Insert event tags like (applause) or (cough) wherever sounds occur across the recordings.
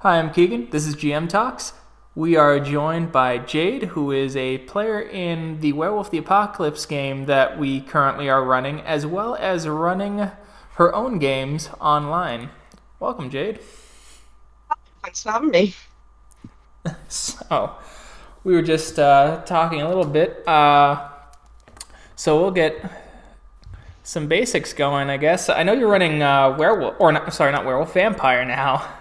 Hi, I'm Keegan. This is GM Talks. We are joined by Jade, who is a player in the Werewolf the Apocalypse game that we currently are running, as well as running her own games online. Welcome, Jade. Thanks for having me. So, (laughs) we were just uh, talking a little bit. Uh, so, we'll get some basics going, I guess. I know you're running uh, Werewolf, or not, sorry, not Werewolf, Vampire now. (laughs)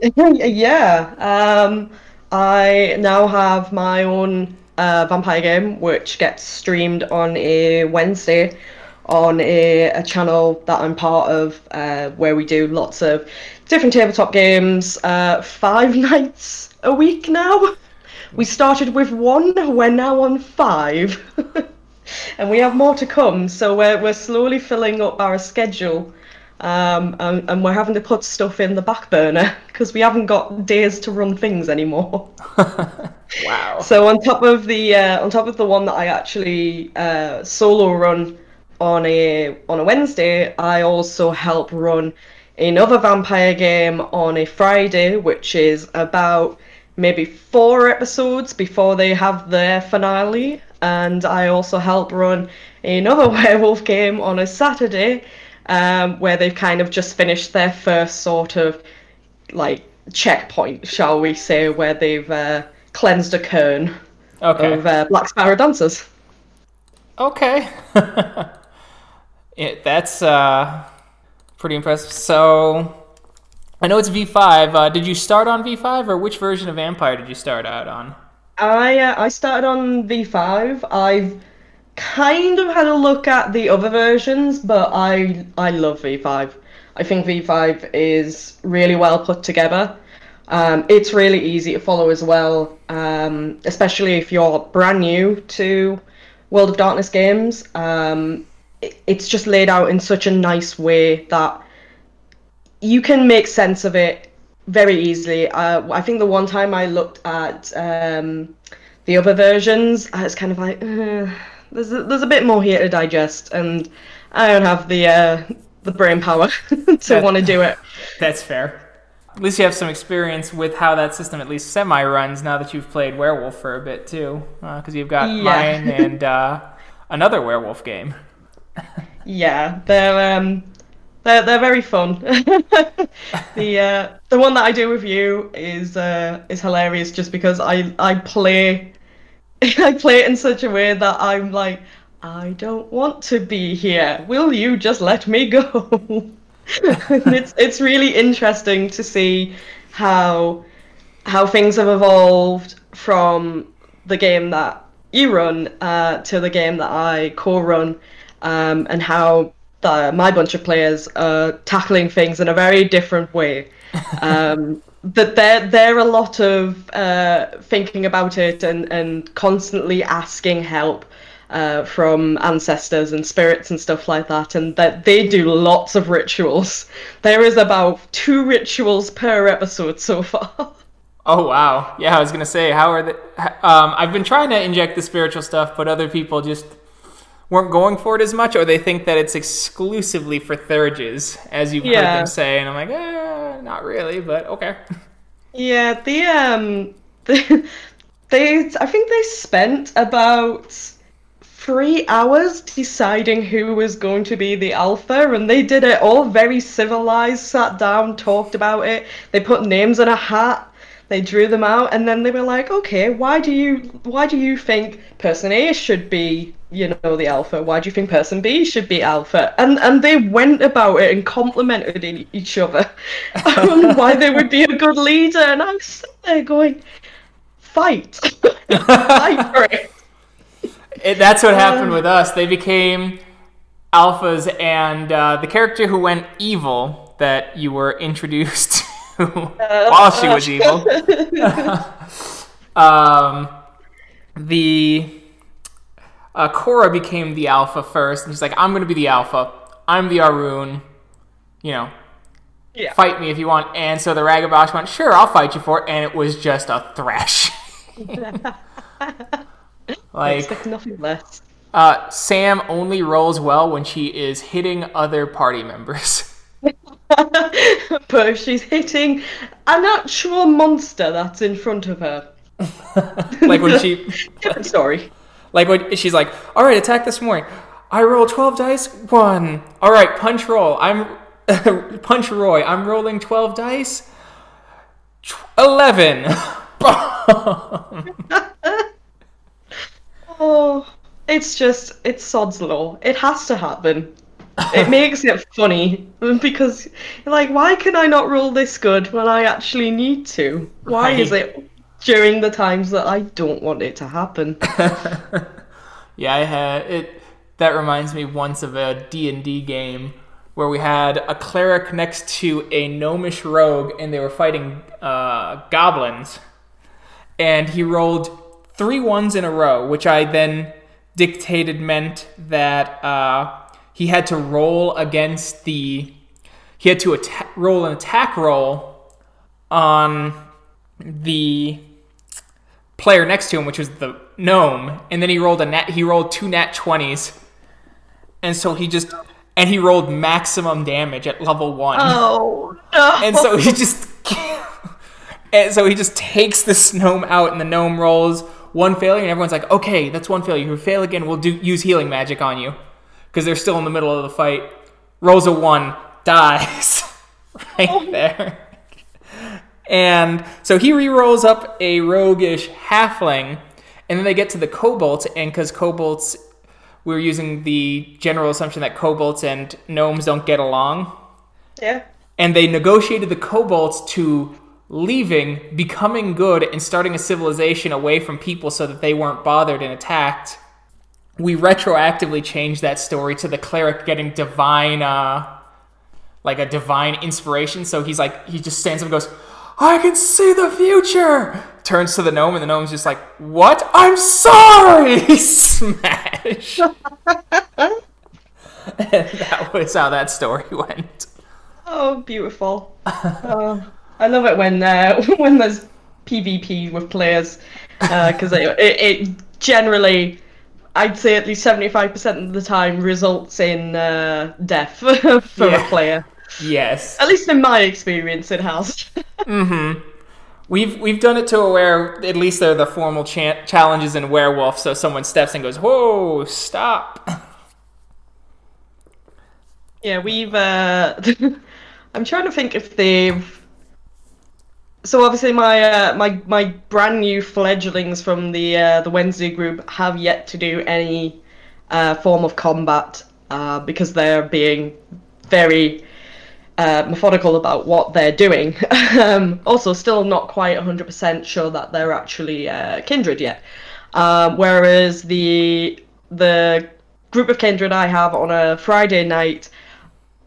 (laughs) yeah. Um, I now have my own uh, vampire game, which gets streamed on a Wednesday on a, a channel that I'm part of, uh, where we do lots of different tabletop games, uh, five (laughs) nights a week now. We started with one, we're now on five. (laughs) and we have more to come, so we're, we're slowly filling up our schedule um, and, and, we're having to put stuff in the back burner (laughs) because we haven't got days to run things anymore. (laughs) wow! So on top of the uh, on top of the one that I actually uh, solo run on a on a Wednesday, I also help run another vampire game on a Friday, which is about maybe four episodes before they have their finale, and I also help run another (laughs) werewolf game on a Saturday um, where they've kind of just finished their first sort of like checkpoint, shall we say, where they've uh, cleansed a caern okay. of uh, Black Spiral dancers. Okay. (laughs) it, that's uh, pretty impressive. So, I know it's V5. Uh, did you start on V5, or which version of Vampire did you start out on? I uh, I started on V5. I've kind of had a look at the other versions, but I I love V5. I think V5 is really well put together. Um, it's really easy to follow as well, um, especially if you're brand new to World of Darkness games. Um, it, it's just laid out in such a nice way that you can make sense of it very easily. Uh, I think the one time I looked at um, the other versions, I was kind of like. Uh, there's a, there's a bit more here to digest, and I don't have the uh, the brain power (laughs) to want to do it. (laughs) That's fair. At least you have some experience with how that system at least semi runs now that you've played Werewolf for a bit too, because uh, you've got yeah. mine (laughs) and uh, another Werewolf game. yeah, they're um, they're they're very fun. the uh, the one that I do with you is uh, is hilarious just because I I play (laughs) I play it in such a way that I'm like, I don't want to be here. Will you just let me go? (laughs) it's it's really interesting to see how how things have evolved from the game that you run uh, to the game that I co-run, um, and how the, my bunch of players are tackling things in a very different way. (laughs) Um, that they there there a lot of uh, thinking about it and and constantly asking help uh, from ancestors and spirits and stuff like that, and that they do lots of rituals. (laughs) There is about two rituals per episode so far. (laughs) Oh wow! Yeah, I was gonna say, how are the? Um, I've been trying to inject the spiritual stuff, but other people just weren't going for it as much, or they think that it's exclusively for Theurges, as you've yeah. heard them say, and I'm like, eh, not really, but okay. Yeah, the um, (laughs) the, they I think they spent about three hours deciding who was going to be the alpha, and they did it all very civilized. Sat down, talked about it. They put names in a hat. They drew them out, and then they were like, "Okay, why do you why do you think person A should be you know the alpha? Why do you think person B should be alpha?" And and they went about it and complimented each other (laughs) on why they would be a good leader. And I was there going, "Fight, (laughs) fight for it." it that's what happened um, with us. They became alphas, and uh, the character who went evil that you were introduced (laughs) uh, while she was evil. um, the uh, Cora became the alpha first, and she's like, "I'm going to be the alpha. I'm the Ahroun. You know, yeah. fight me if you want." And so the Ragabash went, "Sure, I'll fight you for it," and it was just a thrash. (laughs) like nothing less. Uh, Sam only rolls well when she is hitting other party members. (laughs) but she's hitting an actual monster that's in front of her. (laughs) like when she. Sorry. Like when she's like, "All right, attack this morning." I roll twelve dice. One. All right, punch roll. I'm (laughs) punch Roy. I'm rolling twelve dice. Eleven. (laughs) oh, it's just it's sod's law. It has to happen. It (laughs) makes it funny because like, why can I not roll this good when I actually need to? Why right. is it during the times that I don't want it to happen? (laughs) yeah, I had it. That reminds me once of a D and D game where we had a cleric next to a gnomish rogue, and they were fighting uh, goblins, and he rolled three ones in a row, which I then dictated meant that uh, he had to roll against the he had to roll an attack roll on the player next to him, which was the gnome, and then he rolled a nat. He rolled two nat twenties, and so he just and he rolled maximum damage at level one. Oh no! And so he just and so he just takes the gnome out, and the gnome rolls one failure, and everyone's like, "Okay, that's one failure. If you fail again, we'll do use healing magic on you," because they're still in the middle of the fight. Rolls a one, dies (laughs) right oh. there. And so he re-rolls up a roguish halfling, and then they get to the kobolds, and because kobolds we're using the general assumption that kobolds and gnomes don't get along. Yeah. And they negotiated the kobolds to leaving, becoming good, and starting a civilization away from people so that they weren't bothered and attacked. We retroactively changed that story to the cleric getting divine, uh, like a divine inspiration. So he's like, he just stands up and goes, I can see the future! turns to the gnome, and the gnome's just like, "What? I'm sorry!" (laughs) Smash. (laughs) and that was how that story (laughs) went. Oh, beautiful! uh, I love it when uh, when there's PvP with players because uh, it, it, it, generally, I'd say at least seventy five percent of the time results in uh, death for yeah. a player. Yes. At least in my experience, it has. (laughs) mm-hmm. We've we've done it to where at least they're the formal cha- challenges in Werewolf, so someone steps and goes, "Whoa, stop!" Yeah, we've. Uh, (laughs) I'm trying to think if they've. So obviously, my uh, my my brand new fledglings from the uh, the Wednesday group have yet to do any uh, form of combat uh, because they're being very uh, methodical about what they're doing. (laughs) um, also, still not quite 100% sure that they're actually uh, kindred yet. Um, whereas the the group of kindred I have on a Friday night,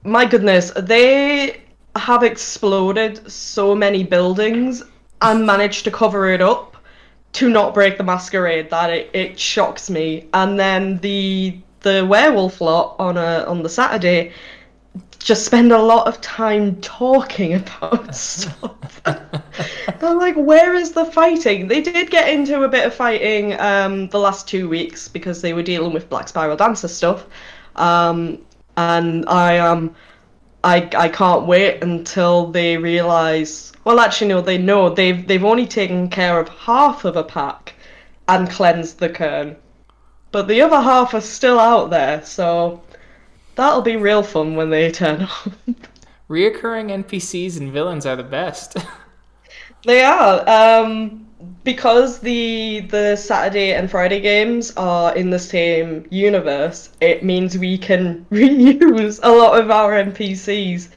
my goodness, they have exploded so many buildings and managed to cover it up to not break the masquerade that it, it shocks me. And then the the werewolf lot on a on the Saturday just spend a lot of time talking (laughs) about stuff. I'm like, where is the fighting? They did get into a bit of fighting um, the last two weeks because they were dealing with Black Spiral Dancer stuff. Um, and I um, I I can't wait until they realise. Well, actually, no, they know they've they've only taken care of half of a pack and cleansed the caern, but the other half are still out there. So That'll be real fun when they turn (laughs) up. Reoccurring NPCs and villains are the best. (laughs) they are. Um, because the the Saturday and Friday games are in the same universe, it means we can (laughs) reuse a lot of our NPCs,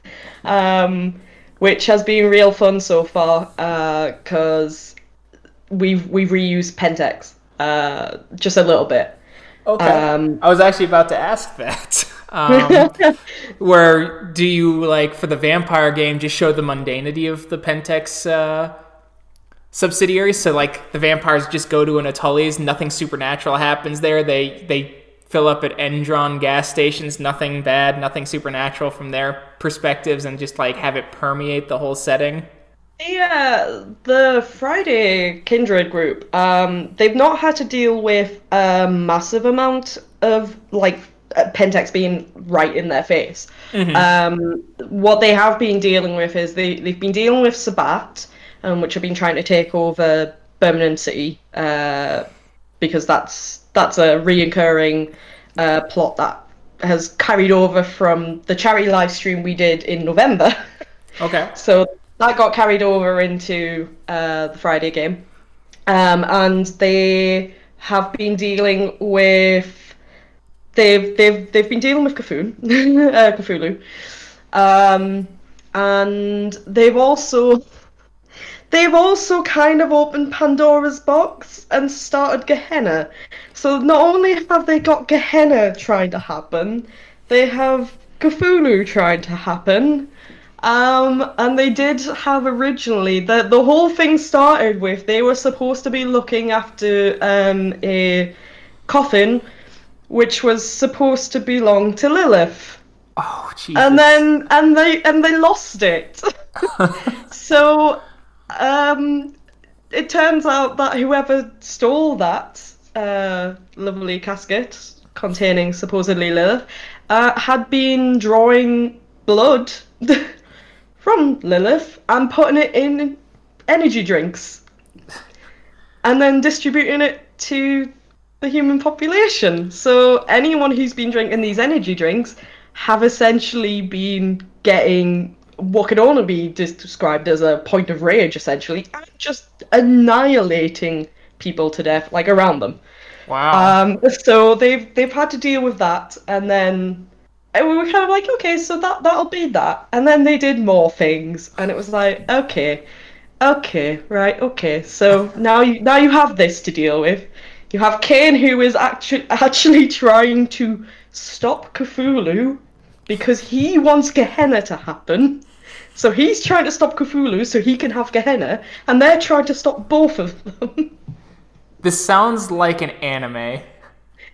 um, which has been real fun so far. Because uh, we've we've reused Pentex uh, just a little bit. Okay. Um, I was actually about to ask that. Um, where do you like for the vampire game just show the mundanity of the Pentex uh, subsidiaries? So like the vampires just go to an O'Tolley's, nothing supernatural happens there. They they fill up at Endron gas stations, nothing bad, nothing supernatural from their perspectives, and just like have it permeate the whole setting. Yeah, the Friday Kindred group, um, they've not had to deal with a massive amount of like uh, Pentex being right in their face. Mm-hmm. Um, what they have been dealing with is they they've been dealing with Sabbat, um, which have been trying to take over Birmingham City, uh, because that's that's a reoccurring uh, plot that has carried over from the charity live stream we did in November. (laughs) Okay. so that got carried over into uh, the Friday game, um, and they have been dealing with they've they've they've been dealing with Cthulhu, (laughs) uh, Cthulhu, um, and they've also they've also kind of opened Pandora's box and started Gehenna. So not only have they got Gehenna trying to happen, they have Cthulhu trying to happen. Um, and they did have originally the the whole thing started with they were supposed to be looking after um, a coffin, which was supposed to belong to Lilith. Oh, Jesus. And then and they and they lost it. (laughs) so um, it turns out that whoever stole that uh, lovely casket containing supposedly Lilith uh, had been drawing blood (laughs) from Lilith and putting it in energy drinks and then distributing it to the human population. So anyone who's been drinking these energy drinks have essentially been getting what could only be described as a point of rage, essentially, and just annihilating people to death, like around them. Wow. Um, so they've they've had to deal with that, and then and we were kind of like, okay, so that that'll be that, and then they did more things, and it was like, okay, okay, right, okay. So (laughs) now you now you have this to deal with. You have Caine, who is actually actually trying to stop Cthulhu because he wants Gehenna to happen. So he's trying to stop Cthulhu so he can have Gehenna, and they're trying to stop both of them. (laughs) This sounds like an anime.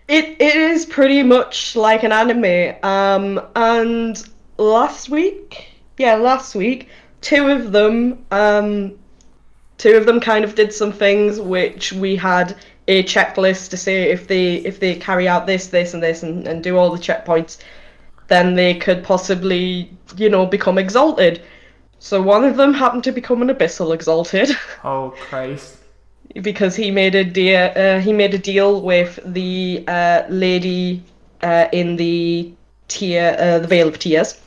It it is pretty much like an anime. Um, and last week, yeah, last week, two of them, um, two of them kind of did some things which we had a checklist to say if they if they carry out this, this, and this, and, and do all the checkpoints, then they could possibly, you know, become exalted. So one of them happened to become an abyssal exalted. (laughs) Oh Christ! because he made a deal. Uh, he made a deal with the uh, lady uh, in the tier, uh, the Vale of Tears.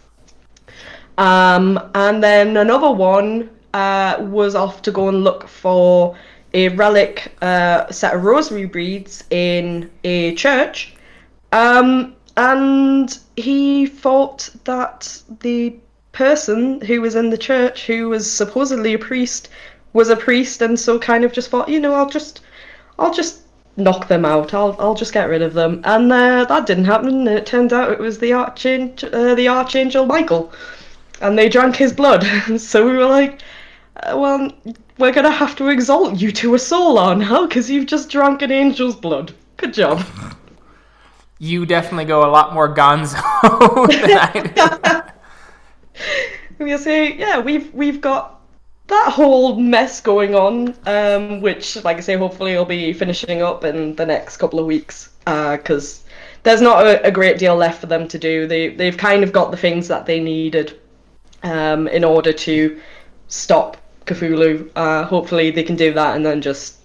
Um, and then another one uh, was off to go and look for a relic uh, set of rosary beads in a church. Um, and he thought that the person who was in the church, who was supposedly a priest, was a priest, and so kind of just thought, you know, I'll just, I'll just knock them out. I'll, I'll just get rid of them. And uh, that didn't happen. It turned out it was the archangel, uh, the archangel Michael, and they drank his blood. (laughs) so we were like, uh, well, we're gonna have to exalt you to a soul now, because you've just drunk an angel's blood. Good job (laughs) you definitely go a lot more gonzo (laughs) than I do. we say, yeah, we've we've got that whole mess going on, um, which, like I say, hopefully will be finishing up in the next couple of weeks, because uh, there's not a, a, great deal left for them to do. They they've kind of got the things that they needed um, in order to stop Cthulhu. Uh, hopefully they can do that and then just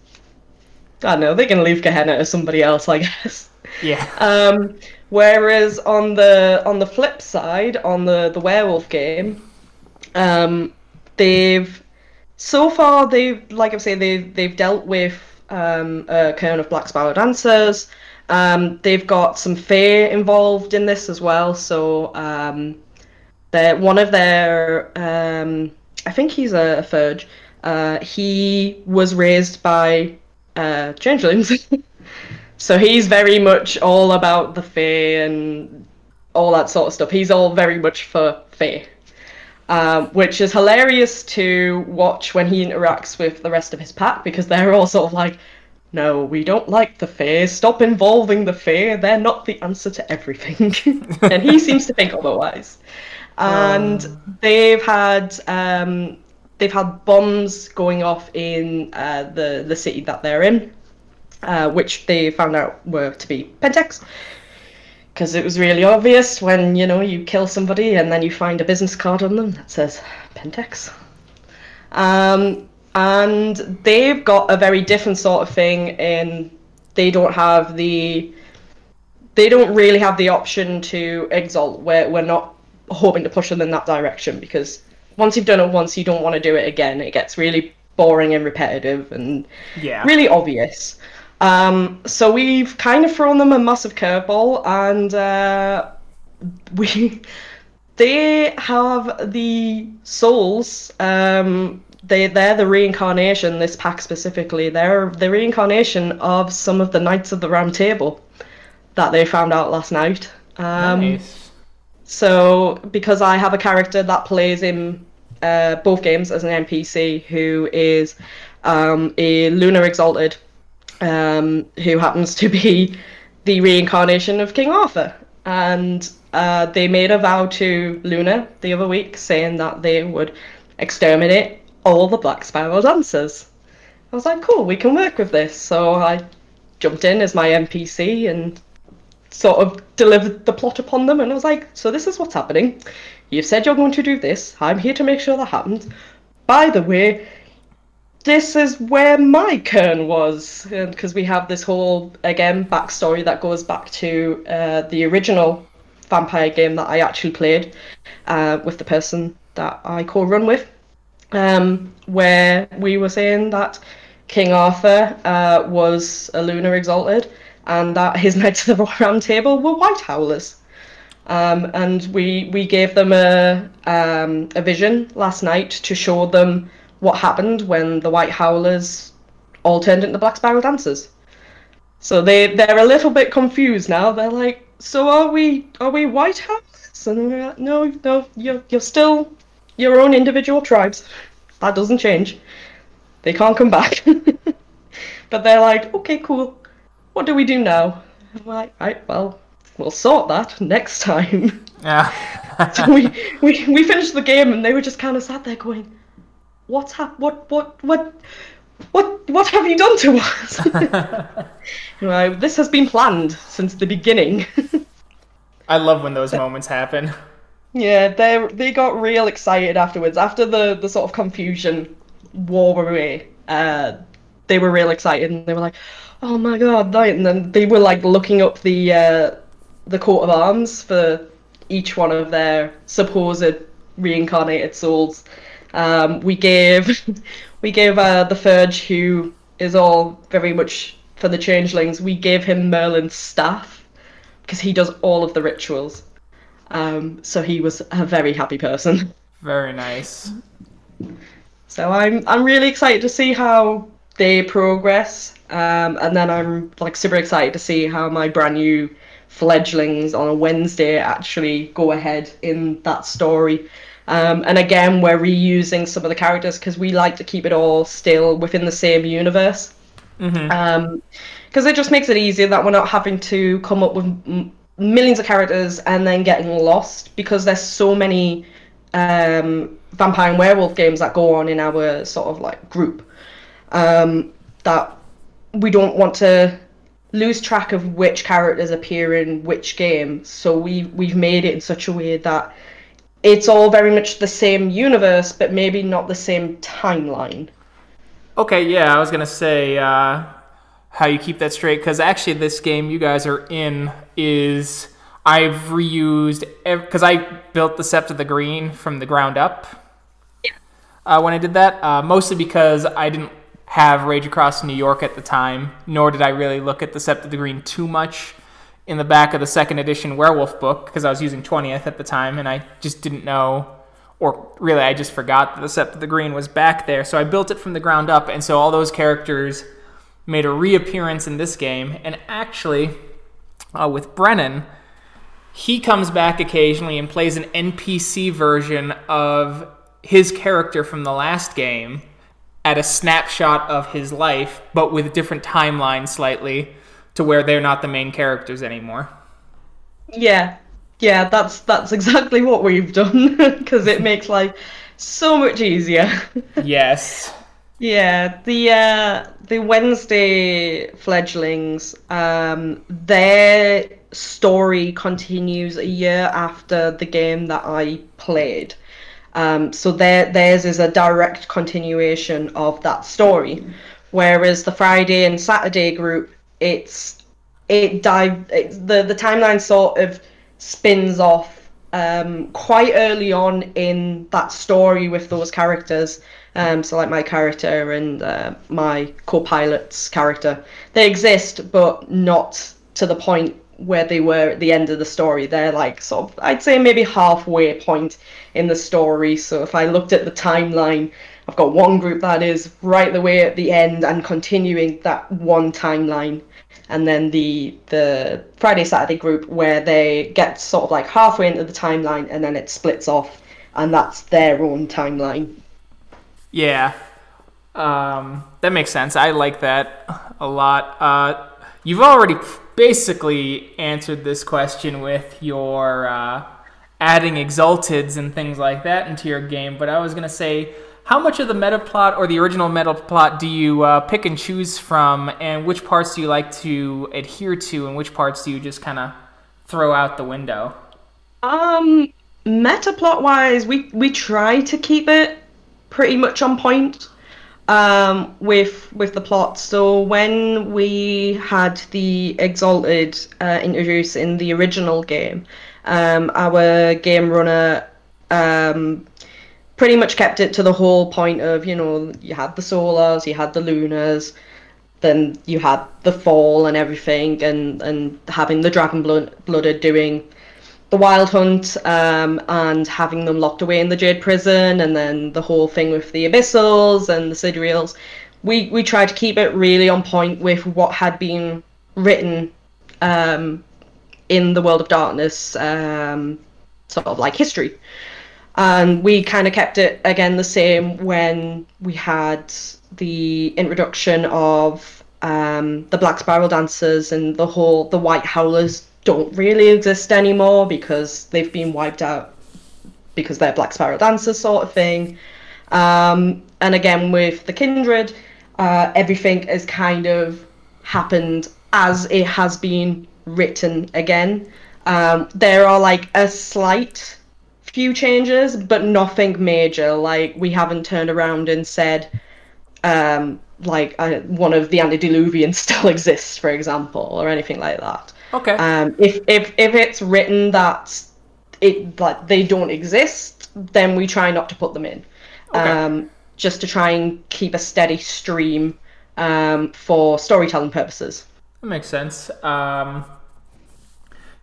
I don't know, they can leave Gehenna to somebody else, I (laughs) guess. Yeah. Um, whereas on the on the flip side, on the the werewolf game, um, they've so far they've like I say they've they've dealt with um, a Caern of Black Spiral dancers. Um, they've got some fear involved in this as well. So um, they're one of their um, I think he's a, a. Uh, he was raised by uh, changelings. (laughs) So he's very much all about the Fae and all that sort of stuff. He's all very much for Fae. Um, which is hilarious to watch when he interacts with the rest of his pack because they're all sort of like, no, we don't like the Fae. Stop involving the Fae. They're not the answer to everything. (laughs) and he seems to think otherwise. And um. they've had um, they've had bombs going off in uh, the the city that they're in uh, which they found out were to be Pentex. because it was really obvious when you know you kill somebody and then you find a business card on them that says Pentex. Um, and they've got a very different sort of thing in they don't have the they don't really have the option to exalt where we're not hoping to push them in that direction because once you've done it once you don't want to do it again it gets really boring and repetitive and yeah. really obvious um, so we've kind of thrown them a massive curveball and uh, (laughs) we they have the souls um, they they're the reincarnation. This pack specifically, they're the reincarnation of some of the knights of the Round Table that they found out last night. Um, nice. So because I have a character that plays in uh, both games as an NPC who is um, a Lunar Exalted, um, who happens to be the reincarnation of King Arthur, and uh, they made a vow to Luna the other week, saying that they would exterminate all the Black Spiral dancers. I was like, cool, we can work with this. So I jumped in as my NPC and sort of delivered the plot upon them. And I was like, so this is what's happening. You've said you're going to do this. I'm here to make sure that happens. By the way, this is where my Caern was. Because we have this whole, again, backstory that goes back to uh, the original vampire game that I actually played uh, with the person that I co run with um, where we were saying that King Arthur uh, was a lunar exalted and that his knights (laughs) of the round table were white howlers. Um, and we we gave them a um, a vision last night to show them what happened when the white howlers all turned into black spiral dancers. So they they're a little bit confused now. They're like, so are we are we white howlers? And we're like, no, no, you're you're still your own individual tribes. That doesn't change. They can't come back. (laughs) but they're like, okay, cool. What do we do now? I'm like, right, well, we'll sort that next time. Yeah. (laughs) so we, we we finished the game and they were just kind of sat there going, what's hap- what what what what what have you done to us? (laughs) right, this has been planned since the beginning. I love when those moments happen. Yeah, they they got real excited afterwards. After the the sort of confusion wore away, uh, they were real excited and they were like, "Oh my god!" And then they were like looking up the uh, the coat of arms for each one of their supposed reincarnated souls. Um, we gave (laughs) we gave uh, the Theurge, who is all very much for the changelings. We gave him Merlin's staff because he does all of the rituals. Um, so he was a very happy person. Very nice. So I'm I'm really excited to see how they progress, um, and then I'm like super excited to see how my brand new fledglings on a Wednesday actually go ahead in that story. Um, and again, we're reusing some of the characters because we like to keep it all still within the same universe. Because mm-hmm. um, it just makes it easier that we're not having to come up with millions of characters and then getting lost because there's so many um, vampire and werewolf games that go on in our sort of like group um, that we don't want to lose track of which characters appear in which game. So we we've made it in such a way that it's all very much the same universe, but maybe not the same timeline. Okay, yeah, I was gonna say. Uh how you keep that straight because actually this game you guys are in is I've reused because I built the Sept of the Green from the ground up. Yeah. Uh, when I did that, uh, mostly because I didn't have Rage Across New York at the time, nor did I really look at the Sept of the Green too much in the back of the second edition Werewolf book because I was using 20th at the time and I just didn't know, or really I just forgot that the Sept of the Green was back there. So I built it from the ground up, and so all those characters made a reappearance in this game, and actually, uh, with Brennan, he comes back occasionally and plays an NPC version of his character from the last game at a snapshot of his life, but with a different timeline slightly to where they're not the main characters anymore. Yeah, yeah, that's that's exactly what we've done (laughs) because it makes life so much easier. (laughs) yes. Yeah, the uh, the Wednesday fledglings, um, their story continues a year after the game that I played. Um, so their, theirs is a direct continuation of that story, whereas the Friday and Saturday group, it's it dive it, the the timeline sort of spins off um, quite early on in that story with those characters. Um, so like my character and uh, my co-pilot's character, they exist, but not to the point where they were at the end of the story. They're like sort of, I'd say maybe halfway point in the story. So if I looked at the timeline, I've got one group that is right the way at the end and continuing that one timeline. And then the the Friday Saturday group where they get sort of like halfway into the timeline and then it splits off and that's their own timeline. Yeah. Um, that makes sense. I like that a lot. Uh, you've already basically answered this question with your uh, adding exalteds and things like that into your game, but I was going to say, how much of the meta plot or the original meta plot do you uh, pick and choose from, and which parts do you like to adhere to, and which parts do you just kind of throw out the window? Um, meta plot wise, we we try to keep it pretty much on point um, with with the plot. So when we had the Exalted uh, introduced in the original game, um, our game runner um, pretty much kept it to the whole point of you know you had the Solars, you had the Lunars, then you had the Fall and everything, and and having the Dragon Blooded doing the Wild Hunt um, and having them locked away in the Jade Prison, and then the whole thing with the Abyssals and the Sidereals. We we tried to keep it really on point with what had been written um, in the World of Darkness, um, sort of like history. And we kind of kept it again the same when we had the introduction of um, the Black Spiral Dancers and the whole the White Howlers don't really exist anymore because they've been wiped out because they're Black Spiral Dancers sort of thing. Um, and again, with the Kindred, uh, everything has kind of happened as it has been written again. Um, there are like a slight few changes, but nothing major. Like we haven't turned around and said, um, like uh, one of the antediluvians (laughs) still exists, for example, or anything like that. Okay. Um, if if if it's written that it like they don't exist, then we try not to put them in. Okay. Um, just to try and keep a steady stream um, for storytelling purposes. That makes sense. Um,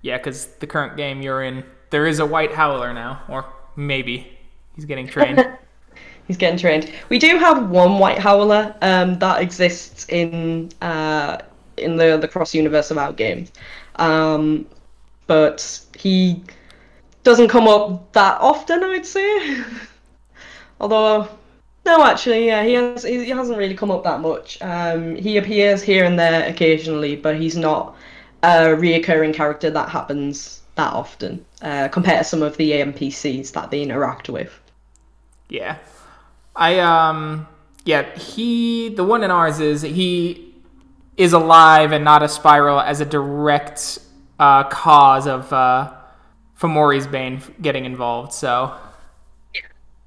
yeah, because the current game you're in, there is a white howler now, or maybe he's getting trained. (laughs) he's getting trained. We do have one white howler um, that exists in uh, in the the cross universe of our games. Um, but he doesn't come up that often, I'd say. (laughs) Although, no, actually, yeah, he has he hasn't really come up that much. Um, he appears here and there occasionally, but he's not a reoccurring character that happens that often uh, compared to some of the NPCs that they interact with. Yeah, I um, yeah, he the one in ours is he is alive and not a spiral as a direct uh, cause of uh, Fomori's Bane getting involved. So yeah.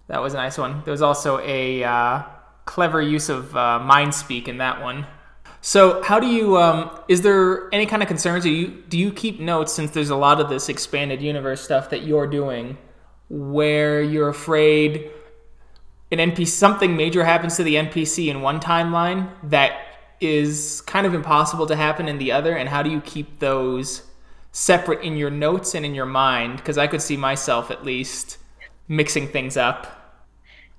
that was a nice one. There was also a uh, clever use of uh, mind speak in that one. So how do you? Um, is there any kind of concerns? Do you do you keep notes since there's a lot of this expanded universe stuff that you're doing, where you're afraid an NPC something major happens to the NPC in one timeline that is kind of impossible to happen in the other and how do you keep those separate in your notes and in your mind because i could see myself at least mixing things up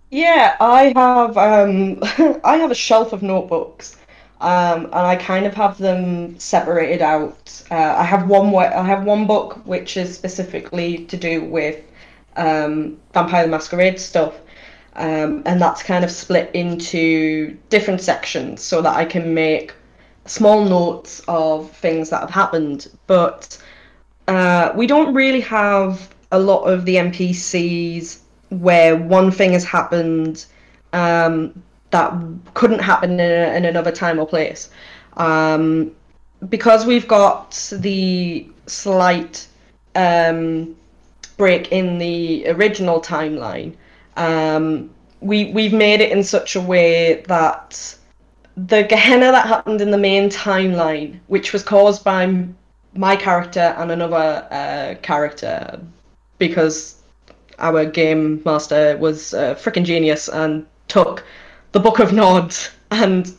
yeah i have um (laughs) i have a shelf of notebooks um, and I kind of have them separated out. Uh, I have one I have one book which is specifically to do with um, Vampire the Masquerade stuff, um, and that's kind of split into different sections so that I can make small notes of things that have happened. But uh, we don't really have a lot of the NPCs where one thing has happened, um, that couldn't happen in, a, in another time or place. Um, because we've got the slight um, break in the original timeline, um, we we've made it in such a way that the Gehenna that happened in the main timeline, which was caused by my character and another uh, character, because our game master was a freaking genius and took the Book of Nods and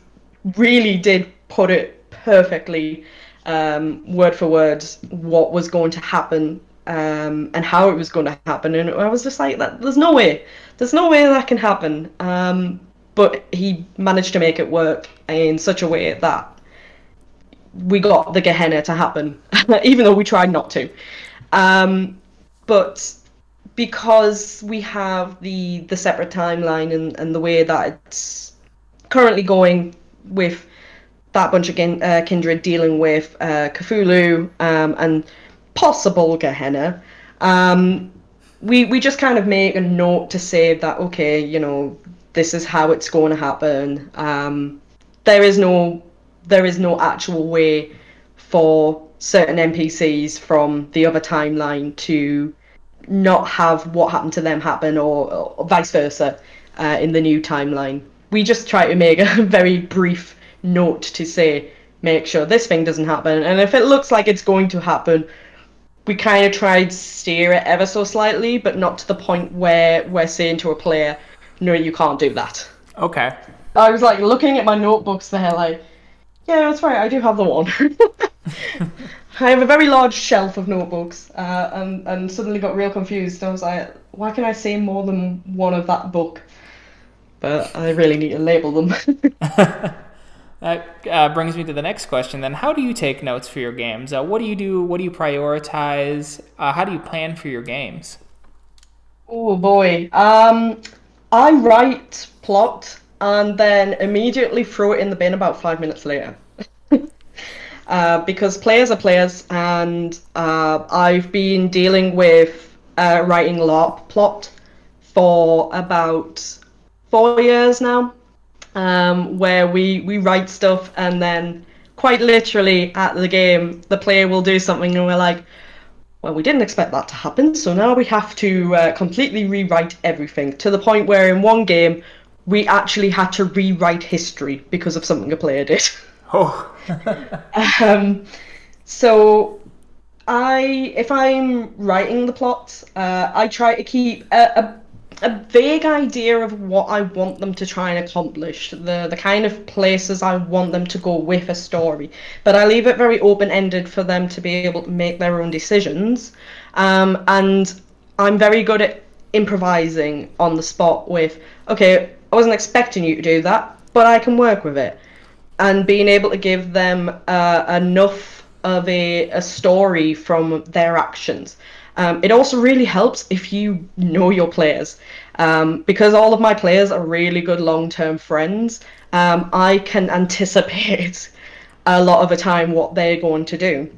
really did put it perfectly, um, word for word, what was going to happen um, and how it was going to happen. And I was just like, there's no way, there's no way that can happen. Um, but he managed to make it work in such a way that we got the Gehenna to happen, (laughs) even though we tried not to. Um, but because we have the the separate timeline and, and the way that it's currently going with that bunch of kin- uh, kindred dealing with uh, Cthulhu um, and possible Gehenna, um, we we just kind of make a note to say that okay, you know, this is how it's going to happen. Um, there is no there is no actual way for certain NPCs from the other timeline to not have what happened to them happen or, or vice versa uh, in the new timeline. We just try to make (laughs) a very brief note to say, make sure this thing doesn't happen. And if it looks like it's going to happen, we kind of tried to steer it ever so slightly, but not to the point where we're saying to a player, no, you can't do that. Okay. I was like looking at my notebooks there, like, yeah, that's right, I do have the one. (laughs) I have a very large shelf of notebooks, uh, and and suddenly got real confused. I was like, why can I say more than one of that book? But I really need to label them. (laughs) that uh, brings me to the next question. Then, how do you take notes for your games? Uh, what do you do? What do you prioritize? Uh, how do you plan for your games? Oh boy, um, I write plot and then immediately throw it in the bin about five minutes later. (laughs) Uh, because players are players, and uh, I've been dealing with uh, writing LARP plot for about four years now, um, where we, we write stuff and then quite literally at the game, the player will do something and we're like, well, we didn't expect that to happen, so now we have to uh, completely rewrite everything to the point where in one game we actually had to rewrite history because of something a player did. (laughs) Oh. um, so I, if I'm writing the plot, uh, I try to keep a, a, a vague idea of what I want them to try and accomplish, the the kind of places I want them to go with a story. But I leave it very open ended for them to be able to make their own decisions. Um, and I'm very good at improvising on the spot with, okay, I wasn't expecting you to do that, but I can work with it and being able to give them uh, enough of a, a story from their actions. Um, it also really helps if you know your players. Um, because all of my players are really good long term friends, um, I can anticipate (laughs) a lot of the time what they're going to do.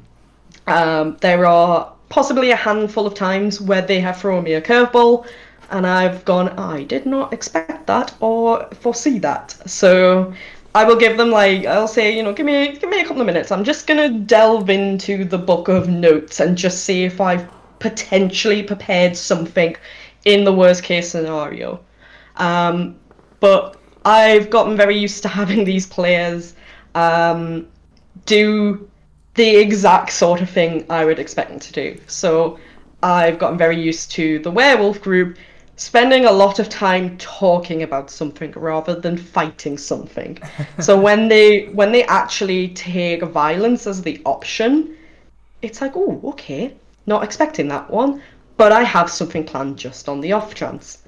Um, there are possibly a handful of times where they have thrown me a curveball, and I've gone, I did not expect that or foresee that. So I will give them like I'll say, you know, give me give me a couple of minutes. I'm just gonna delve into the book of notes and just see if I've potentially prepared something in the worst case scenario. Um, but I've gotten very used to having (laughs) these players um, do the exact sort of thing I would expect them to do. So I've gotten very used to the werewolf group spending a lot of time talking about something rather than fighting something. (laughs) so when they when they actually take violence as the option, it's like, oh, okay, not expecting that one, but I have something planned just on the off chance.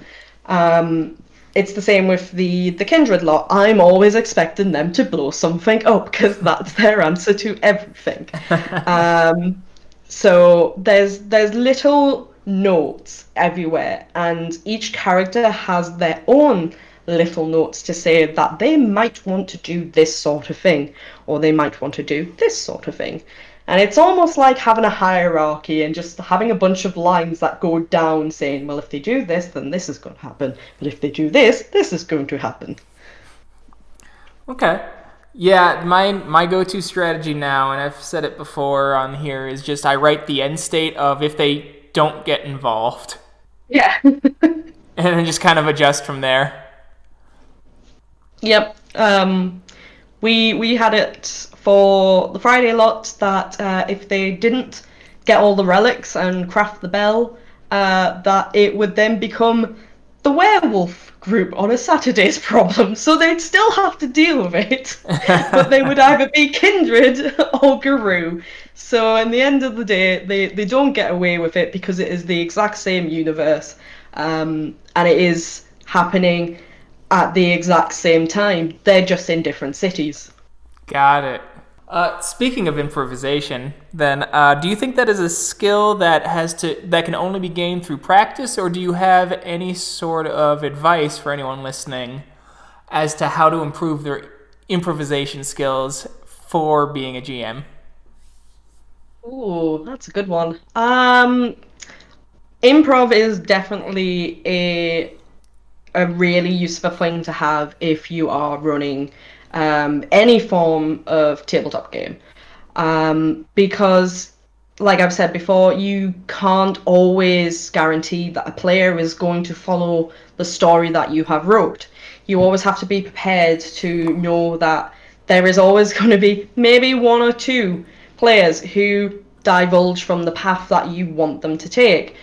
Um, it's the same with the the kindred lot. I'm always expecting them to blow something up because (laughs) that's their answer to everything. (laughs) um, so there's there's little notes everywhere, and each character has their own little notes to say that they might want to do this sort of thing, or they might want to do this sort of thing. And it's almost like having a hierarchy and just having a bunch of lines that go down saying, well, if they do this, then this is going to happen. But if they do this, this is going to happen. Okay. Yeah, my my go-to strategy now, and I've said it before on here, is just I write the end state of if they don't get involved. Yeah. (laughs) and then just kind of adjust from there. Yep. Um, we we had it for the Friday lot that uh, if they didn't get all the relics and craft the bell, uh, that it would then become the werewolf group on a Saturday's (laughs) problem. So they'd still have to deal with it, (laughs) but they would either be Kindred (laughs) or Garou. So in the end of the day, they, they don't get away with it because it is the exact same universe, um, and it is happening at the exact same time. They're just in different cities. Got it. Uh, speaking of improvisation, then, uh, do you think that is a skill that has to that can only be gained through practice, or do you have any sort of advice for anyone listening as to how to improve their improvisation skills for being a GM? Ooh, that's a good one. Um, improv is definitely a a really useful thing to have if you are running um, any form of tabletop game. Um, because, like I've said before, you can't always guarantee that a player is going to follow the story that you have wrote. You always have to be prepared to know that there is always (laughs) going to be maybe one or two players who divulge from the path that you want them to take.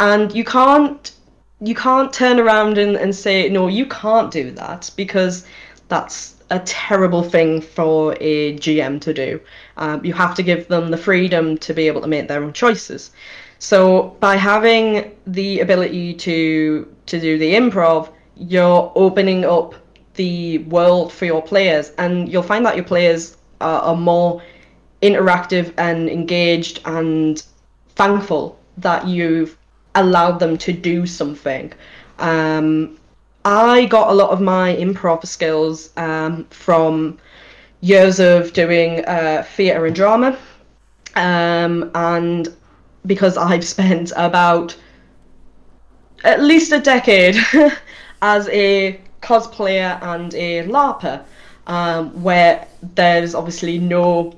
And you can't you can't turn around and, and say, no, you can't do that because that's a terrible thing for a GM to do. Um, you have to give them the freedom to be able to make their own choices. So by having the ability to to do the improv, you're opening up the world for your players, and you'll find that your players are, are more interactive and engaged and thankful that you've allowed them to do something. Um, I got a lot of my improv skills um, from years of doing uh, theatre and drama. Um, and because I've (laughs) spent about at least a decade (laughs) as a cosplayer and a LARPer, um, where there's obviously no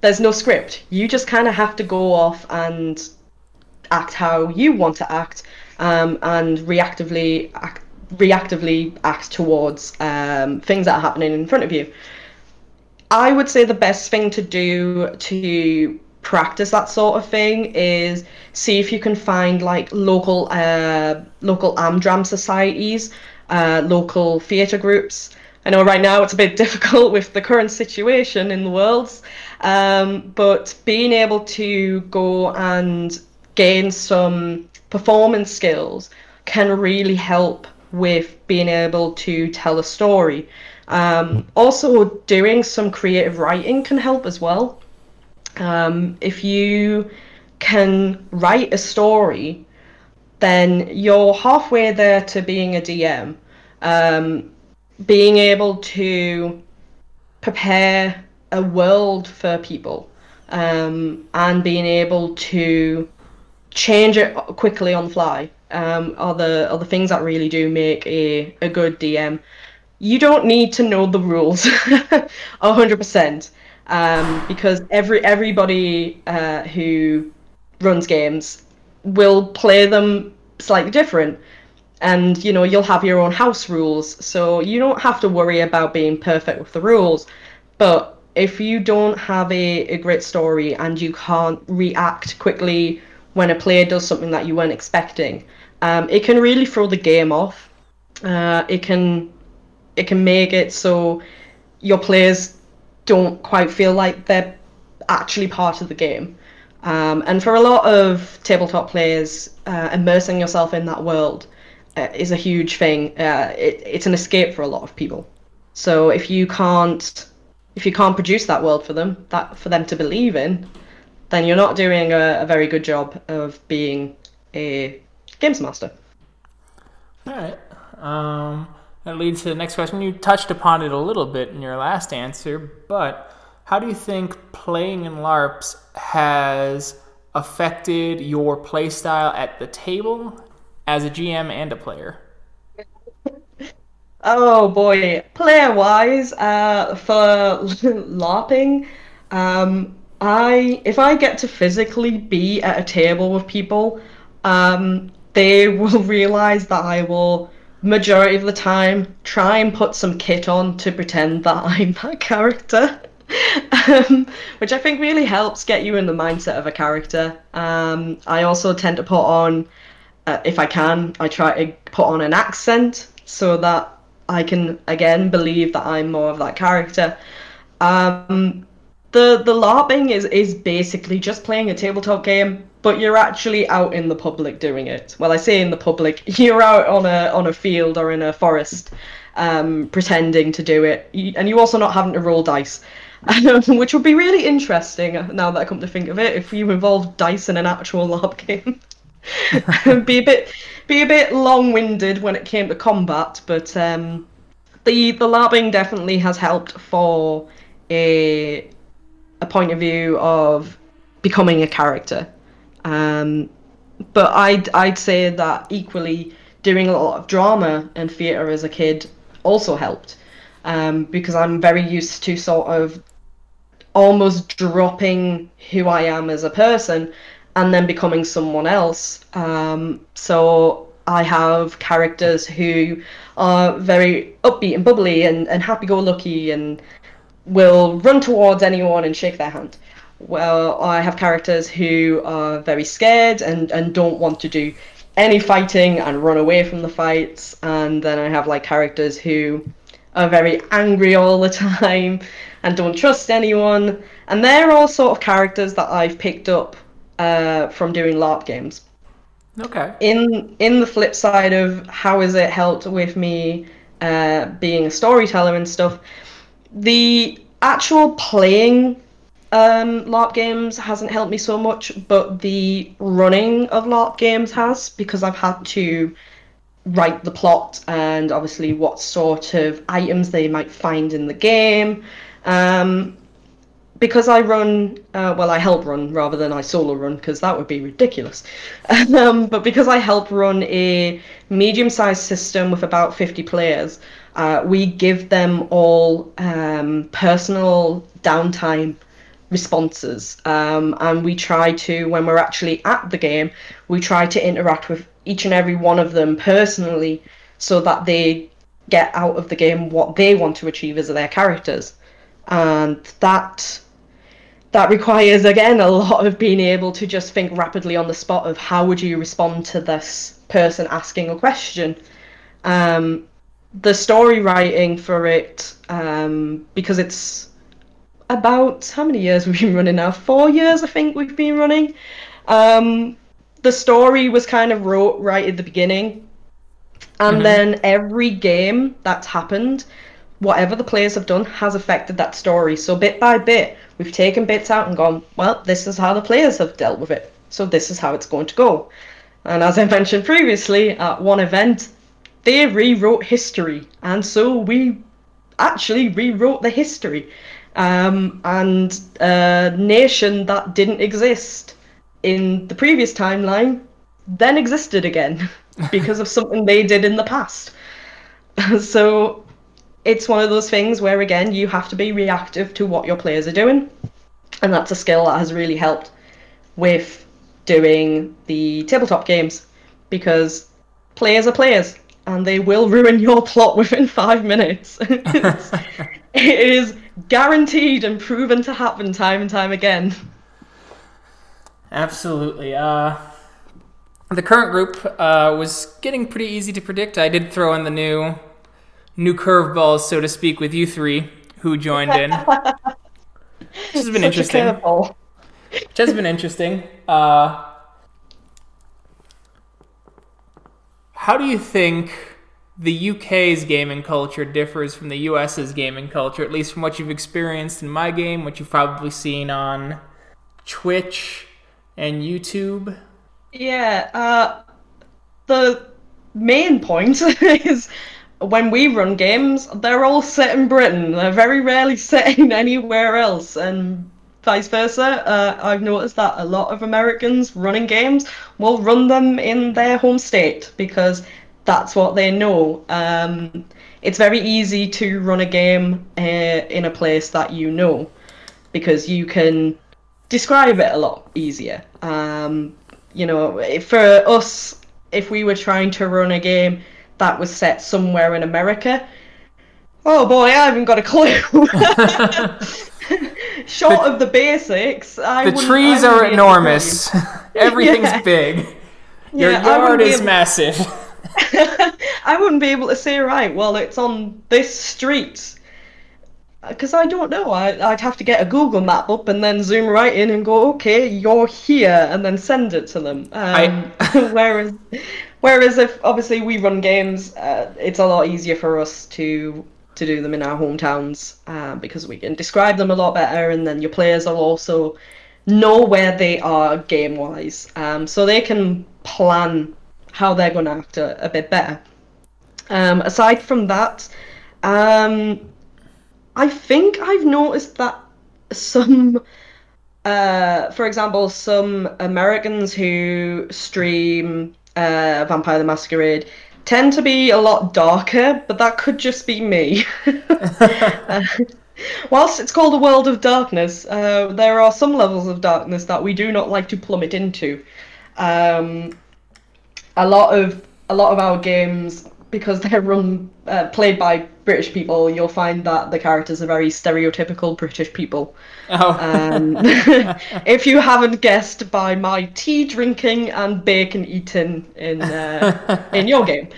there's no script. You just kind of have to go off and act how you want to act um, and reactively act, reactively act towards um, things that are happening in front of you. I would say the best thing to do to practice that sort of thing is see if you can find like local uh, local Amdram societies, uh, local theatre groups. I know right now it's a bit (laughs) difficult with the current situation in the world, um, but being able to go and gain some performance skills can really help with being able to tell a story. Um, also, doing some creative writing can help as well. Um, if you can write a story, then you're halfway there to being a DM. Um, being able to prepare a world for people um, and being able to change it quickly on the fly um, are the are the things that really do make a, a good DM. You don't need to know the rules (laughs) hundred um, percent because every everybody uh, who runs games will play them slightly different and you know you'll have your own house rules so you don't have to worry about being perfect with the rules but if you don't have a, a great story and you can't react quickly when a player does something that you weren't expecting. Um, it can really throw the game off. Uh, it can it can make it so your players don't quite feel like they're actually part of the game. Um, and for a lot of tabletop players, uh, immersing yourself in that world uh, is a huge thing. Uh, it, it's an escape for a lot of people. So if you can't if you can't produce that world for them, that for them to believe in, then you're not doing a, a very good job of being a games master. All right. Um, that leads to the next question. You touched upon it a little bit in your last answer, but how do you think playing in LARPs has affected your playstyle at the table as a GM and a player? (laughs) Oh boy, player wise, uh, for (laughs) LARPing, um, I if I get to physically be at a table with people, um, they will (laughs) realize that I will majority of the time try and put some kit on to pretend that (laughs) I'm that character. um, which I think really helps get you in the mindset of a character. Um, I also tend to put on, uh, if I can, I try to put on an accent so that I can again believe that I'm more of that character. Um, the the LARPing is is basically just playing a tabletop game, but you're actually out in the public doing it. Well, I say in the public, (laughs) you're out on a on a field or in a forest, um, pretending to do it, and you're also not having to roll dice. (laughs) which would be really interesting now that I come to think of it, if you involved dice in an actual (laughs) LARP game. be a bit be a bit long-winded when it came to combat, but um, the the LARPing definitely has helped for a a point of view of becoming a character. Um, but I'd I'd say that equally doing a lot of drama and theatre as a kid also helped um, because I'm very used to sort of almost dropping who I am as a person and then becoming someone else. Um, so I have characters who are very upbeat and bubbly and, and happy go lucky and will run towards anyone and shake their hand. Well, I have characters who are very scared and, and don't want to do any fighting and run away from the fights. And then I have like characters who are very angry all the (laughs) time and don't trust anyone. And they're all sort of characters that I've picked up uh, from doing LARP games. Okay. In in the flip side of how has it helped with me uh, being a storyteller and stuff, the actual playing um, LARP games hasn't helped me so much, but the running of LARP games has because I've had to write the plot and obviously what sort of items they might find in the game. Um, because I run, uh, well, I help run rather than I solo run because that would be ridiculous. (laughs) um, but because I help run a medium sized system with about 50 players, uh, we give them all um, personal downtime responses. Um, and we try to, when we're actually at the game, we try to interact with each and every one of them personally so that they get out of the game what they want to achieve as their characters. And that that requires again a lot of being able to just think rapidly on the spot of how would you respond to this person asking a question. Um, the story writing for it, um, because it's about how many years we've been running now? Four years, I think we've been running. Um, the story was kind of wrote right at the beginning, and mm-hmm. then every game that's happened, whatever the players have done, has affected that story. So bit by bit, we've taken bits out and gone, well, this is how the players have dealt with it. So this is how it's going to go. And as I mentioned previously, at one event, they rewrote history, and so we actually rewrote the history. Um, and a nation that didn't exist in the previous timeline then existed again (laughs) because of something they did in the past. (laughs) so it's one of those things where again you have to be reactive to what your players are doing. And that's a skill that has really helped with doing the tabletop games because players are players and they will ruin your (laughs) plot within five minutes. it is guaranteed and proven to happen time and time again. Absolutely. Uh, the current group uh, was getting pretty easy to predict. I did throw in the new new curveballs, so to speak, with you three who joined in. (laughs) Which has been Such interesting. Which has been interesting. Uh, how do you think the UK's gaming culture differs from the US's gaming culture, at least from what you've experienced in my game, what you've probably seen on Twitch and YouTube? Yeah, uh, the main point (laughs) is when we run games, they're all set in Britain. They're very rarely (laughs) set in anywhere else, and vice versa. Uh, I've noticed that a lot of Americans running games will run them in their home state because that's what they know. Um, it's very easy to run a game uh, in a place that you know because you can describe it a lot easier. Um, you know, for us, if we were trying to run a game that was set somewhere in America, oh boy, I haven't got a clue. (laughs) Short the, of the basics, I the trees are enormous. (laughs) Everything's (laughs) yeah. big. Your yeah, yard is able... massive. (laughs) I wouldn't be able to say right. Well, it's on this street because I don't know. I, would have to get a Google map up and then zoom right in and go, okay, you're here, and then send it to them. Um, I... (laughs) whereas, whereas if obviously we run games, uh, it's a lot easier for us to to do them in our hometowns uh, because we can describe them a lot better, and then your players will also know where they are game wise, um, so they can plan how they're going to act a, a bit better. Um, aside from that, um, I think I've noticed that some, uh, for example, some Americans who stream uh, Vampire the Masquerade tend to be a lot darker, but that could just be me. (laughs) uh, whilst it's called a world of darkness, uh, there are some levels of darkness that we do not like to plummet into. Um, a lot of a lot of our games because they're run uh, played by British people, you'll find that the characters are very stereotypical British people. Oh. Um, (laughs) if you haven't guessed by my tea drinking and bacon eating in uh, in your game.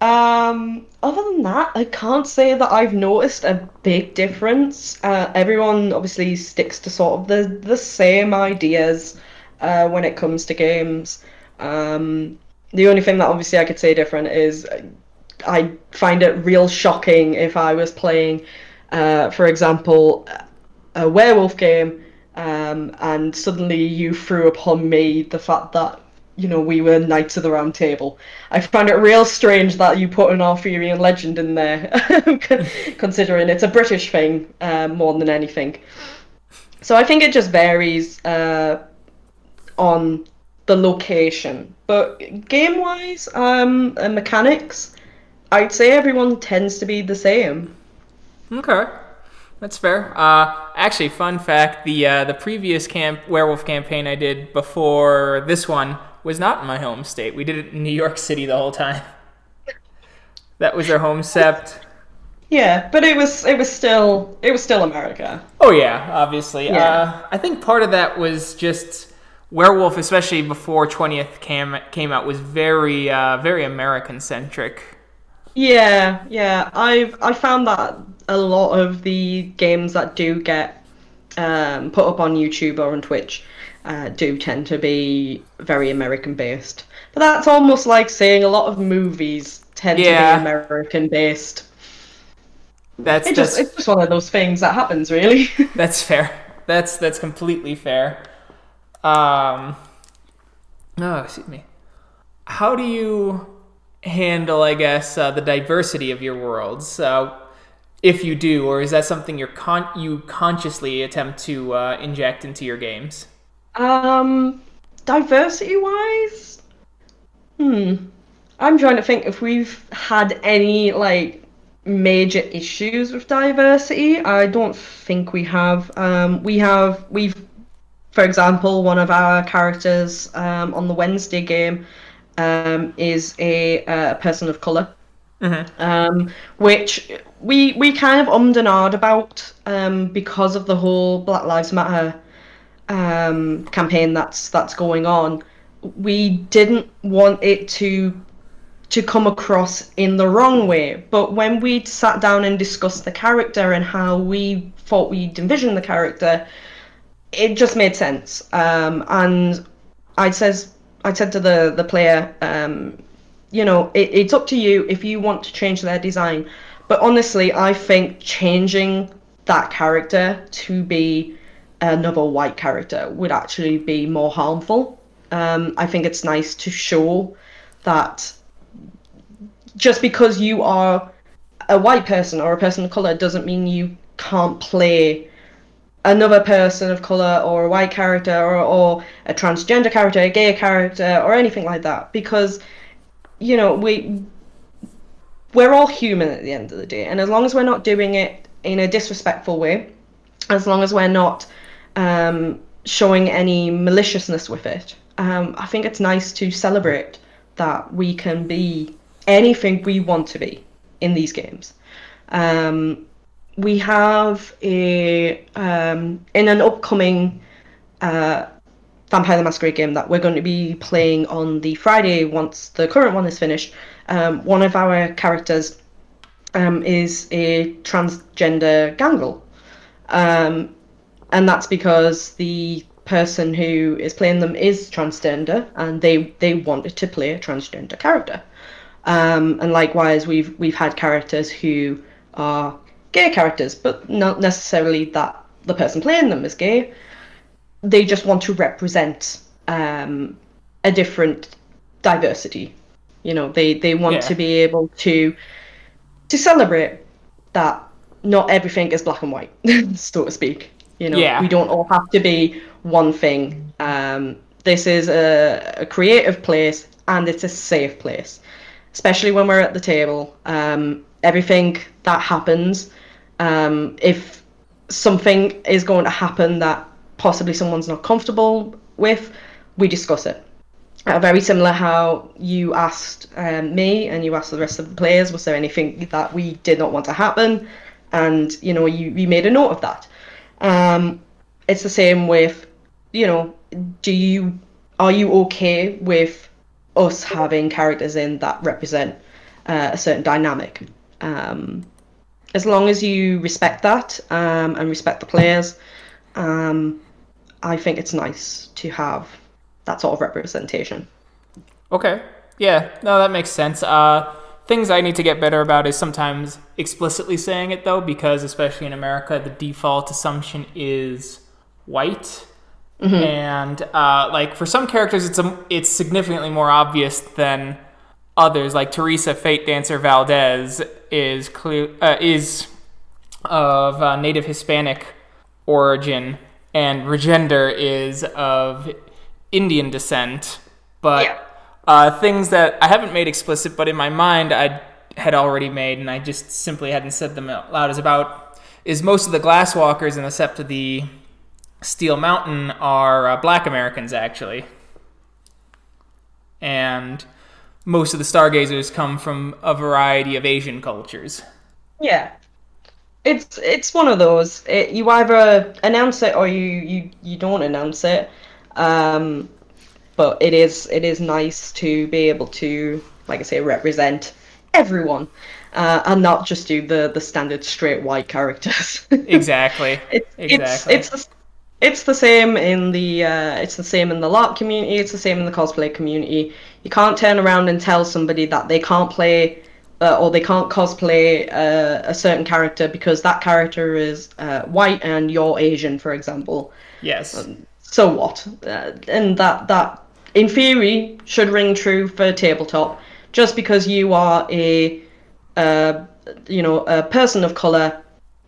Um, other than that, I can't say that I've noticed a big difference. Uh, everyone obviously sticks to sort of the the same ideas uh, when it comes to games. Um, the only thing that obviously I could say different is I find it real shocking if I was playing, uh, for example, a werewolf game, um, and suddenly you threw upon me the fact that you know we were knights of the round table. I find it real strange that you put an Arthurian legend in there, (laughs) considering it's a British thing uh, more than anything. So I think it just varies uh, on the location. But game wise, um, and mechanics, I'd say everyone tends to be the same. Okay. That's fair. Uh, actually, fun fact: the uh, the previous camp werewolf campaign I did before this one was not in my home state. We did it in New York City the whole time. (laughs) That was our home sept. Yeah, but it was it was still it was still America. Oh yeah, obviously. Yeah. Uh, I think part of that was just Werewolf, especially before twentieth came came out, was very uh, very American centric. Yeah, yeah. I've I found that a lot of the games that do get um, put up on YouTube or on Twitch uh, do tend to be very American based. But that's almost like saying a lot of movies tend yeah. to be American based. That's, it just, it's just one of those things that happens, really. (laughs) that's fair. That's that's completely fair. Um, no, excuse me. How do you handle, I guess, uh, the diversity of your worlds, uh, if you do, or is that something you're con- you consciously attempt to uh, inject into your games? Um, diversity wise, hmm. I'm trying to think if we've had any like major issues with diversity. I don't think we have. Um, we have we've for example, one of our characters um, on the Wednesday game um, is a, uh, person of color, mm-hmm. um, which we we kind of ummed and ahed about um, because of the whole Black Lives Matter um, campaign that's that's going on. We didn't want it to to come across in the wrong way. But when we sat down and discussed the character and how we thought we'd envision the character, it just made sense. Um, and I says I said to the the player, um, you know, it, it's up to you if you want to change their design. But honestly, I think changing that character to be another white character would actually be more harmful. Um, I think it's nice to show that just because you are a white person or a person of color doesn't mean you can't play another person of color or a white character or, or a transgender character, a gay character, or anything like that. Because, you know, we we're all human at the end of the day, and as long as we're not doing it in a disrespectful way, as long as we're not um, showing any maliciousness with it, um, I think it's nice to celebrate that we can be anything we want to be in these games. Um, we have a um, in an upcoming uh, Vampire the Masquerade game that we're going to be playing on the Friday once the current one is finished. Um, one of our characters um, is a transgender gangrel, um, and that's because the person who is playing them is transgender, and they they wanted to play a transgender character. Um, and likewise, we've we've had characters who are gay characters, but not necessarily that the person playing them is gay. They just want to represent um, a different diversity. You know, they they want yeah. to be able to to celebrate that not everything is black and white, (laughs) so to speak. You know, yeah. we don't all have to be one thing. Um, this is a, a creative place and it's a safe place especially when we're at the table. Um, everything that happens, um, if something is going to happen that possibly someone's not comfortable with, we discuss it. Uh, very similar how you asked um, me and you asked the rest of the players, was there anything that we did not want to happen? And you know, you, you made a note of that. Um, it's the same with, you know, do you are you okay with us having characters in that represent uh, a certain dynamic. Um, as long as you respect that um, and respect the players, um, I think it's nice to have that sort of representation. Okay. Yeah. No, that makes sense. Uh, things I need to get better about is sometimes explicitly saying it though, because especially in America, the default assumption is white Mm-hmm. And uh, like for some characters, it's a, it's significantly more obvious than others. Like Teresa Fate Dancer Valdez is clear uh, is of uh, Native Hispanic origin, and Regender is of Indian descent. But yeah. Uh, things that I haven't made explicit, but in my mind I had already made, and I just simply hadn't said them out loud, is about is most of the Glasswalkers in the Sept of the Steel Mountain are uh, black Americans, actually. And most of the stargazers come from a variety of Asian cultures. Yeah. It's it's one of those. It, you either announce it or you, you, you don't announce it. Um, but it is it is nice to be able to, like I say, represent everyone. Uh, and not just do the, the standard straight white characters. exactly. (laughs) It, exactly. It's, it's it's the same in the uh, it's the same in the LARP community. It's the same in the cosplay community. You can't turn around and tell somebody that they can't play uh, or they can't cosplay uh, a certain character because that character is uh, white and you're Asian, for example. Yes. Um, so what? Uh, and that that in theory should ring true for tabletop. Just because you are a uh, you know a person of color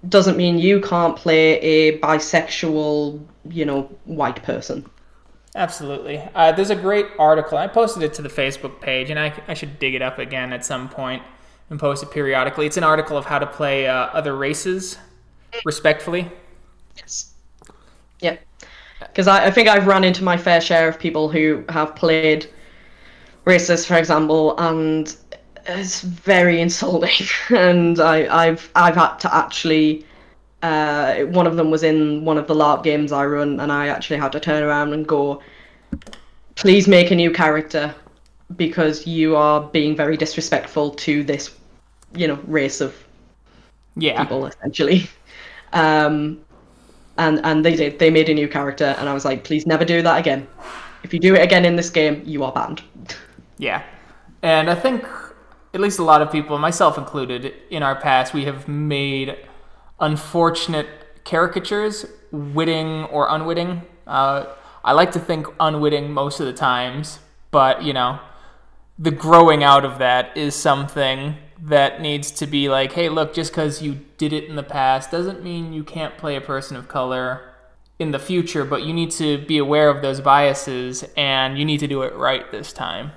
doesn't mean you can't play a bisexual, you know, white person. Absolutely. Uh, there's a great article. I posted it to the Facebook page, and I, I should dig it up again at some point and post it periodically. It's an article of how to play uh, other races respectfully. Yes. Yep. Because I, I think I've run into my fair share of people who have played races, for example, and it's very insulting, (laughs) and I, have I've had to actually. Uh, one of them was in one of the LARP games I run, and I actually had to turn around and go, "Please make a new character, because you are being very disrespectful to this, you know, race of yeah. people essentially." (laughs) Um, and and they did. They made a new character, and I was like, "Please never do that again. If you do it again in this game, you are banned." (laughs) Yeah, and I think at least a lot of people, myself included, in our past, we have made unfortunate caricatures, witting or unwitting. Uh, I like to think unwitting most of the times, but you know, the growing out of that is something that needs to be like, hey, look, just because you did it in the past doesn't mean you can't play a person of color in the future, but you need to be aware of those biases and you need to do it right this time.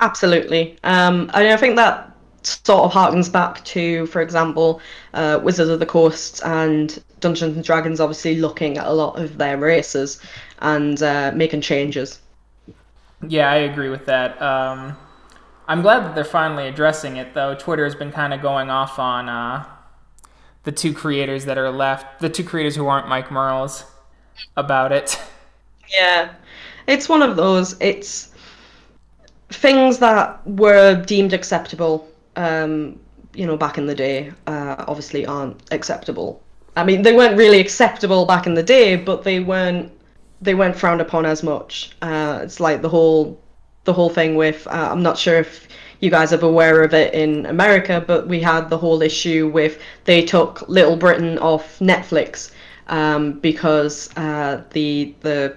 Absolutely. Um, I, I think that sort of harkens back to, for example, uh, Wizards of the Coast and Dungeons and Dragons, obviously looking at a lot of their races and uh, making changes. Yeah, I agree with that. Um, I'm glad that they're finally addressing it, though. Twitter has been kind of going off on uh, the two creators that are left, the two creators who aren't Mike Mearls, about it. Yeah, it's one of those. It's things that were deemed acceptable, um, you know, back in the day, uh, obviously aren't acceptable. I mean, they weren't really acceptable back in the day, but they weren't they weren't frowned upon as much. Uh, it's like the whole the whole thing with uh, I'm not sure if you guys are aware of it in America, but we had the whole issue with they took Little Britain off Netflix um, because uh, the the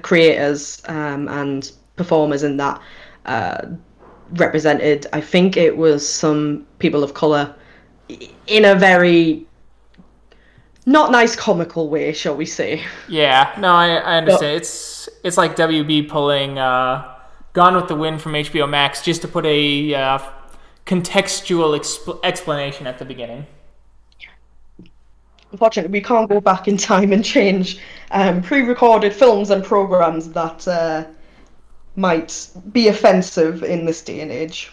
creators um, and performers in that uh, represented, I think it was some people of color in a very not nice comical way, shall we say? Yeah, no, I, I understand. But, it's it's like WB pulling uh, Gone with the Wind from HBO Max just to put a uh, contextual exp- explanation at the beginning. Unfortunately, we can't go back in time and change um, pre-recorded films and programs that uh, might be offensive in this day and age.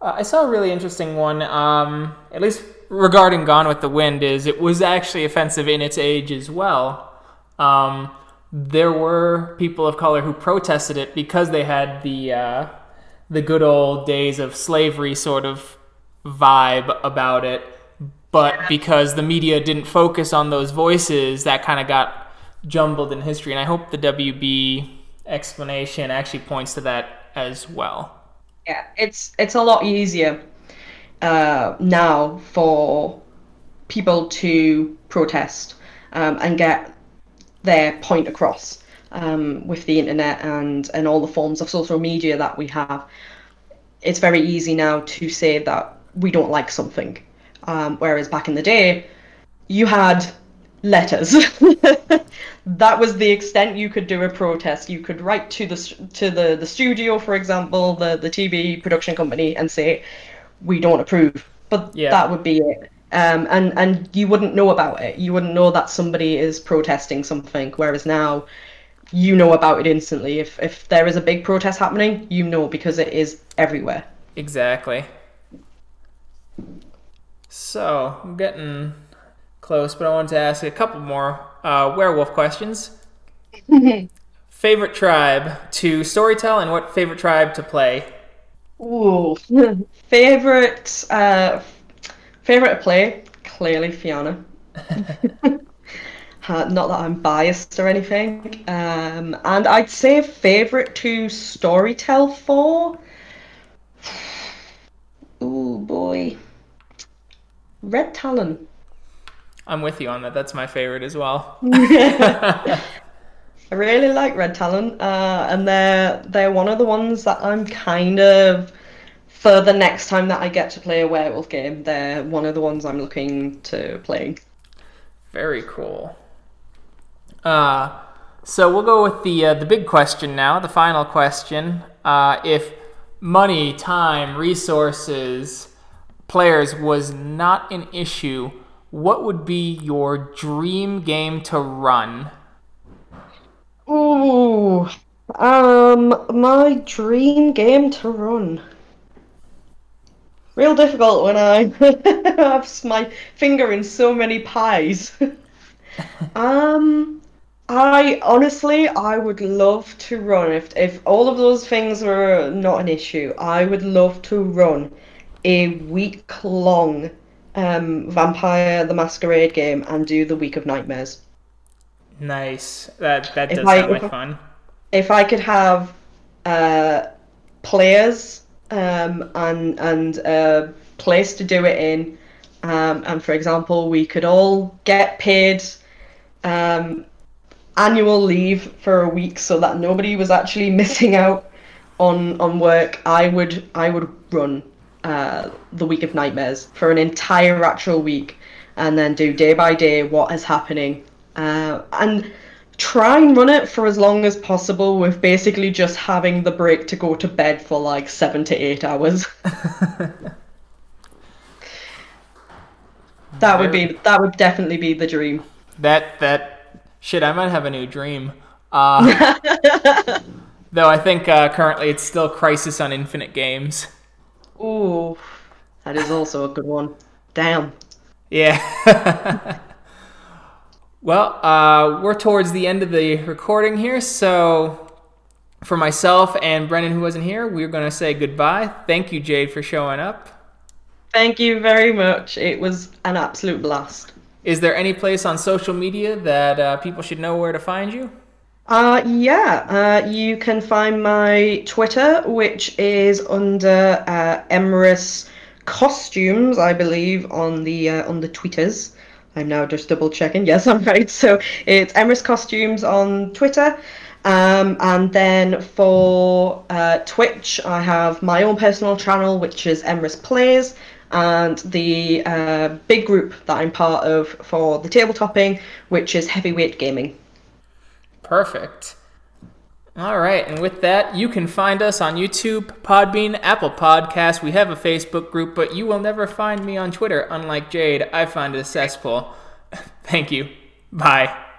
Uh, I saw a really interesting one, um, at least regarding Gone with the Wind, is it was actually offensive in its age as well. Um, there were people of color who protested it because they had the uh, the good old days of slavery sort of vibe about it, but because the media didn't focus on those voices, that kind of got jumbled in history. And I hope the WB explanation actually points to that as well. Yeah, it's it's a lot easier uh, now for people to protest um, and get their point across um, with the internet and and all the forms of social media that we have. It's very easy now to say that we don't like something, um, whereas back in the day, you had letters. (laughs) that was the extent you could do a protest. You could write to the to the, the studio, for example, the the TV production company, and say, "We don't approve." But yeah. that would be it. Um, and and you wouldn't know about it. You wouldn't know that somebody is protesting something. Whereas now, you know about it instantly. If if there is a big protest happening, you know because it is everywhere. Exactly. So I'm getting close, but I wanted to ask a couple more uh, werewolf questions. (laughs) favorite tribe to storytell and what favorite tribe to play? Ooh, (laughs) favorite uh, favorite to play clearly Fianna. (laughs) uh, not that I'm biased or anything. Um, and I'd say favorite to storytell for. (sighs) Ooh boy, Red Talon. I'm with you on that. That's my favorite as well. (laughs) I really like Red Talon, uh, and they're they're one of the ones that I'm kind of for the next time that I get to play a werewolf game. They're one of the ones I'm looking to play. Very cool. Uh, so we'll go with the uh, the big question now, the final question. Uh, if money, time, resources, players was not an issue what would be your dream game to run? Ooh, um, my dream game to run. Real difficult when I (laughs) have my finger in so many pies. (laughs) um, I honestly, I would love to run if if all of those things were not an issue. I would love to run a week long um, Vampire the Masquerade game and do the Week of Nightmares. Nice. That that does I, sound like fun. If I could have uh, players um, and and a place to do it in, um, and for example, we could all get paid um, annual leave for a week so that nobody was actually (laughs) missing out on on work. I would I would run uh, the week of nightmares for an entire actual week and then do day by day what is happening uh, and try and run it for as long as possible with basically just having the break to go to bed for like seven to eight hours (laughs) That would be that would definitely be the dream. That that shit. I might have a new dream. Uh, (laughs) though I think uh, currently it's still Crisis on Infinite Games. Ooh, that is also a good one. Damn. Yeah. (laughs) well, uh, we're towards the end of the recording here, so for myself and Brennan, who wasn't here, we're going to say goodbye. Thank you, Jade, for showing up. Thank you very much. It was an absolute blast. Is there any place on social media that uh, people should know where to find you? Uh, yeah, uh, you can find my Twitter, which is under uh, Emrys Costumes, I believe, on the uh, on the Twitters. I'm now just double checking. Yes, I'm (laughs) right. So it's Emrys Costumes on Twitter. Um, and then for uh, Twitch, I have my own personal channel, which is Emrys Plays, and the uh, big group that I'm part of for the tabletopping, which is HeavyWaite Gaming. Perfect. All right, and with that, you can find us on YouTube, Podbean, Apple Podcasts. We have a Facebook group, but you will never find me on Twitter. Unlike Jade, I find it a cesspool. (laughs) Thank you. Bye.